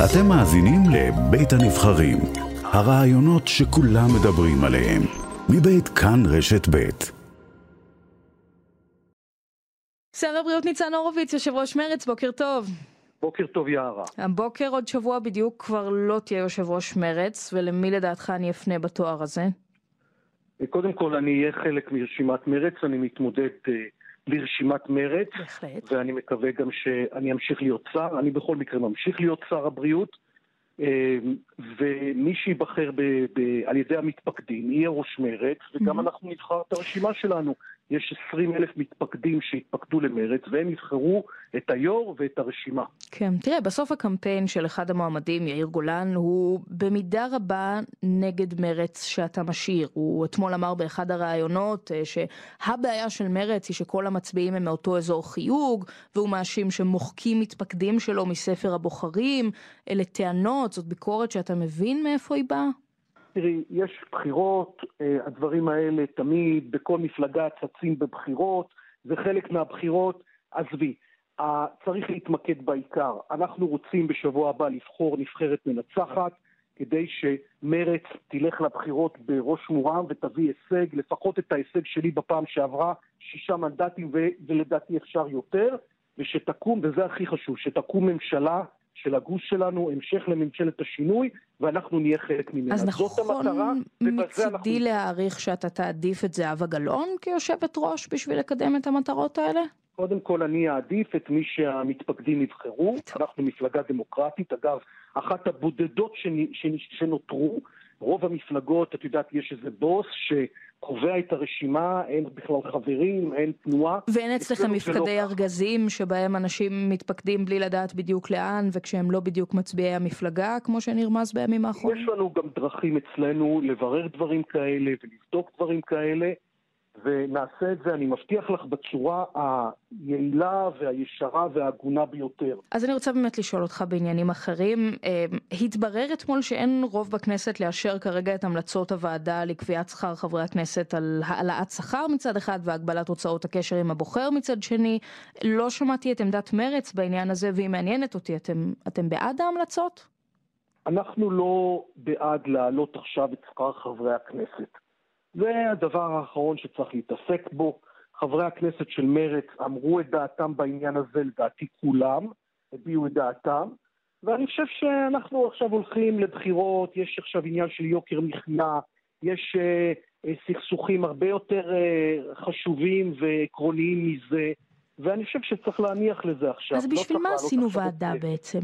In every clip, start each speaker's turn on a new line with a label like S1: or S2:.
S1: אתם מאזינים לבית הנבחרים, הרעיונות שכולם מדברים עליהם, מבית כאן רשת בית.
S2: שר הבריאות ניצן הורוביץ, יושב ראש מרצ, בוקר טוב.
S3: בוקר טוב יערה.
S2: הבוקר עוד שבוע בדיוק כבר לא תהיה יושב ראש מרצ, ולמי לדעתך אני אפנה בתואר הזה?
S3: קודם כל אני אהיה חלק מרשימת מרצ, אני מתמודד אה, לרשימת מרצ.
S2: בהחלט.
S3: ואני מקווה גם שאני אמשיך להיות שר. אני בכל מקרה ממשיך להיות שר הבריאות. אה, ומי שייבחר ב- ב- על ידי המתפקדים יהיה ראש מרצ, וגם
S2: Mhm.
S3: אנחנו נבחר את הרשימה שלנו. יש 20 אלף מתפקדים שהתפקדו למרצ, והם יבחרו את היו"ר ואת הרשימה.
S2: כן, תראה, בסוף הקמפיין של אחד המועמדים, יאיר גולן, הוא במידה רבה נגד מרץ שאתה משאיר. הוא אתמול אמר באחד הראיונות אה, שהבעיה של מרץ היא שכל המצביעים הם מאותו אזור חיוג, והוא מאשים שמוחקים מתפקדים שלו מספר הבוחרים. אלה טענות, זאת ביקורת שאתה מבין מאיפה היא באה?
S3: תראי, יש בחירות, אה, הדברים האלה תמיד, בכל מפלגה צצים בבחירות, זה חלק מהבחירות. עזבי, צריך להתמקד בעיקר. אנחנו רוצים בשבוע הבא לבחור נבחרת מנצחת, כדי שמרצ תלך לבחירות בראש מורם ותביא הישג, לפחות את ההישג שלי בפעם שעברה, שישה מנדטים ולדעתי אפשר יותר, ושתקום, וזה הכי חשוב, שתקום ממשלה של הגוש שלנו, המשך לממשלת השינוי, ואנחנו נהיה חלק ממנה.
S2: אז נכון
S3: המטרה, ובזה אנחנו...
S2: מצידי להעריך שאתה תעדיף את זהבה גלאון כיושבת ראש בשביל לקדם את המטרות האלה?
S3: קודם כל אני אעדיף את מי שהמתפקדים יבחרו. אנחנו מפלגה דמוקרטית, אגב, אחת הבודדות שנ- שנותרו. רוב המפלגות, את יודעת, יש איזה בוס שקובע את הרשימה, אין בכלל חברים, אין תנועה.
S2: ואין אצלכם
S3: לא
S2: מפקדי
S3: ככה.
S2: ארגזים שבהם אנשים מתפקדים בלי לדעת בדיוק לאן, וכשהם לא בדיוק מצביעי המפלגה, כמו שנרמז בימים האחרונים?
S3: יש לנו גם דרכים אצלנו לברר דברים כאלה ולבדוק דברים כאלה, ונעשה את זה, אני מבטיח לך, בצורה היעילה והישרה וההגונה ביותר.
S2: אז אני רוצה באמת לשאול אותך בעניינים אחרים. אה, התברר אתמול שאין רוב בכנסת לאשר כרגע את המלצות הוועדה לקביעת שכר חברי הכנסת על העלאת שכר מצד אחד והגבלת הוצאות הקשר עם הבוחר מצד שני. לא שמעתי את עמדת מרץ בעניין הזה והיא מעניינת אותי. אתם, אתם בעד ההמלצות?
S3: אנחנו לא בעד להעלות עכשיו את שכר חברי הכנסת. זה הדבר האחרון שצריך להתעסק בו. חברי הכנסת של מרצ אמרו את דעתם בעניין הזה, לדעתי כולם הביעו את דעתם, ואני חושב שאנחנו עכשיו הולכים לבחירות, יש עכשיו עניין של יוקר מחיה, יש אה, אה, סכסוכים הרבה יותר אה, חשובים ועקרוניים מזה, ואני חושב שצריך להניח לזה עכשיו.
S2: אז
S3: לא
S2: בשביל
S3: צריך
S2: מה עשינו
S3: את
S2: ועדה
S3: זה.
S2: בעצם?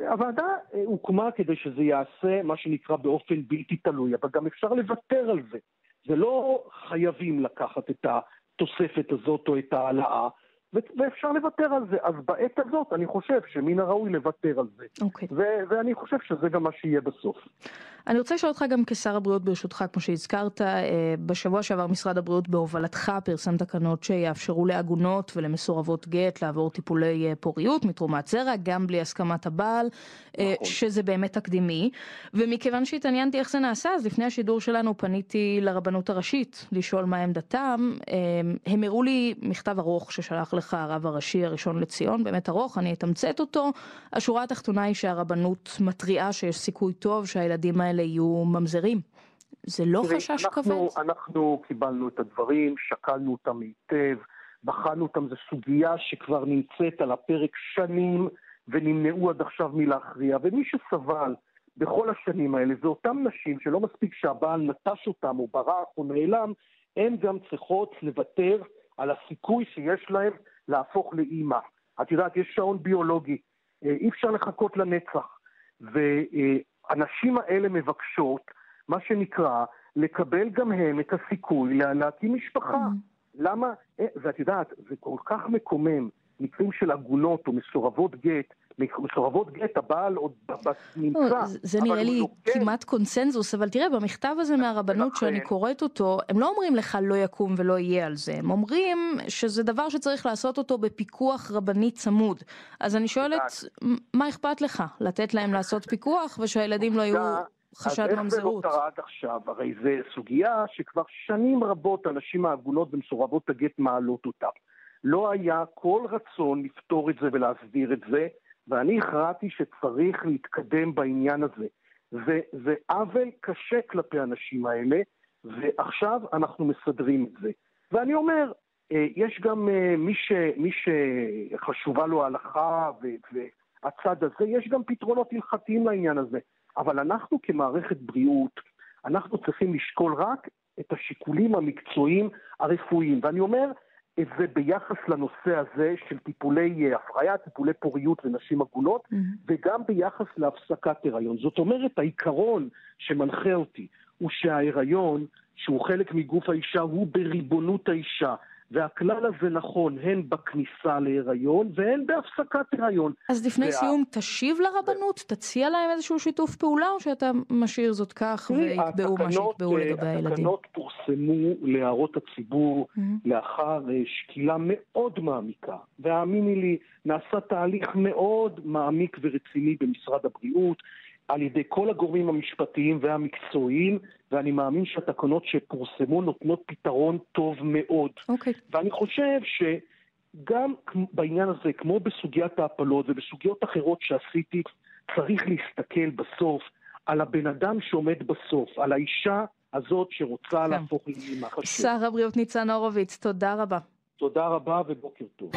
S3: הוועדה אה, הוקמה כדי שזה ייעשה, מה שנקרא, באופן בלתי תלוי, אבל גם אפשר לוותר על זה. זה לא חייבים לקחת את התוספת הזאת או את ההעלאה, ו- ואפשר לוותר על זה. אז בעת הזאת אני חושב שמן הראוי לוותר על זה.
S2: אוקיי.
S3: ו- ואני חושב שזה גם מה שיהיה בסוף.
S2: אני רוצה לשאול אותך גם כשר הבריאות ברשותך, כמו שהזכרת, אה, בשבוע שעבר משרד הבריאות בהובלתך פרסם תקנות שיאפשרו לעגונות ולמסורבות גט לעבור טיפולי אה, פוריות מתרומת זרע, גם בלי הסכמת הבעל, אה,
S3: נכון.
S2: שזה באמת תקדימי. ומכיוון שהתעניינתי איך זה נעשה, אז לפני השידור שלנו פניתי לרבנות הראשית לשאול מה עמדתם. הם הראו לי מכתב ארוך ששלח לך הרב הראשי הראשון לציון, באמת ארוך, אני אתמצת אותו. השורה התחתונה היא שהרבנות מתריעה שיש סיכוי טוב שהילדים האלה יהיו ממזרים. זה לא
S3: תראי,
S2: חשש
S3: אנחנו,
S2: כבד?
S3: אנחנו קיבלנו את הדברים, שקלנו אותם היטב, בחנו אותם, זו סוגיה שכבר נמצאת על הפרק שנים ונמנעו עד עכשיו מלהכריע, ומי שסבל בכל השנים האלה זה אותן נשים שלא מספיק שהבעל נטש אותם או ברח או נעלם, הן גם צריכות לוותר על הסיכוי שיש להן להפוך לאימא. את יודעת, יש שעון ביולוגי, אה, אי אפשר לחכות לנצח. והנשים האלה מבקשות, מה שנקרא, לקבל גם הם את הסיכוי לה- להקים משפחה. למה? אה, ואת יודעת, זה כל כך מקומם, מקרים של עגונות או מסורבות גט, מסורבות גט, הבעל עוד נמצא.
S2: לא, זה- נראה לי. כמעט קונצנזוס, אבל תראה, במכתב הזה מהרבנות שאני קוראת אותו, הם לא אומרים לך לא יקום ולא יהיה על זה, הם אומרים שזה דבר שצריך לעשות אותו בפיקוח רבני צמוד. אז אני שואלת, מה אכפת לך? לתת להם לעשות פיקוח ושהילדים לא יהיו חשד
S3: אז איך זה לא
S2: ממזרות?
S3: קרה עד עכשיו? הרי זו סוגיה שכבר שנים רבות הנשים העגונות ומסורבות הגט מעלות אותה. לא היה כל רצון לפתור את זה ולהסדיר את זה. ואני הכרעתי שצריך להתקדם בעניין הזה. זה עוול קשה כלפי האנשים האלה, ועכשיו אנחנו מסדרים את זה. ואני אומר, אה, יש גם אה, מי, ש, מי שחשובה לו ההלכה והצד הזה, יש גם פתרונות הלכתיים לעניין הזה. אבל אנחנו כמערכת בריאות, אנחנו צריכים לשקול רק את השיקולים המקצועיים הרפואיים. ואני אומר זה ביחס לנושא הזה של טיפולי אה, הפריה, טיפולי פוריות לנשים עגונות, mm-hmm. וגם ביחס להפסקת הריון. זאת אומרת, העיקרון שמנחה אותי הוא שההיריון, שהוא חלק מגוף האישה, הוא בריבונות האישה. והכלל הזה נכון הן בכניסה להיריון והן בהפסקת הריון.
S2: אז לפני וה... סיום, תשיב לרבנות? תציע להם איזשהו שיתוף פעולה, או שאתה משאיר זאת כך ויקבעו מה שיקבעו לגבי הילדים?
S3: התקנות פורסמו להערות הציבור mm-hmm. לאחר אה, שקילה מאוד מעמיקה, והאמיני לי, נעשה תהליך מאוד מעמיק ורציני במשרד הבריאות. על ידי כל הגורמים המשפטיים והמקצועיים, ואני מאמין שהתקנות שפורסמו נותנות פתרון טוב מאוד.
S2: אוקיי. Okay.
S3: ואני חושב שגם בעניין הזה, כמו בסוגיית ההפלות ובסוגיות אחרות שעשיתי, צריך להסתכל בסוף על הבן אדם שעומד בסוף, על האישה הזאת שרוצה כן. להפוך לאמא חשוב.
S2: שר הבריאות ניצן הורוביץ, תודה רבה.
S3: תודה רבה ובוקר טוב.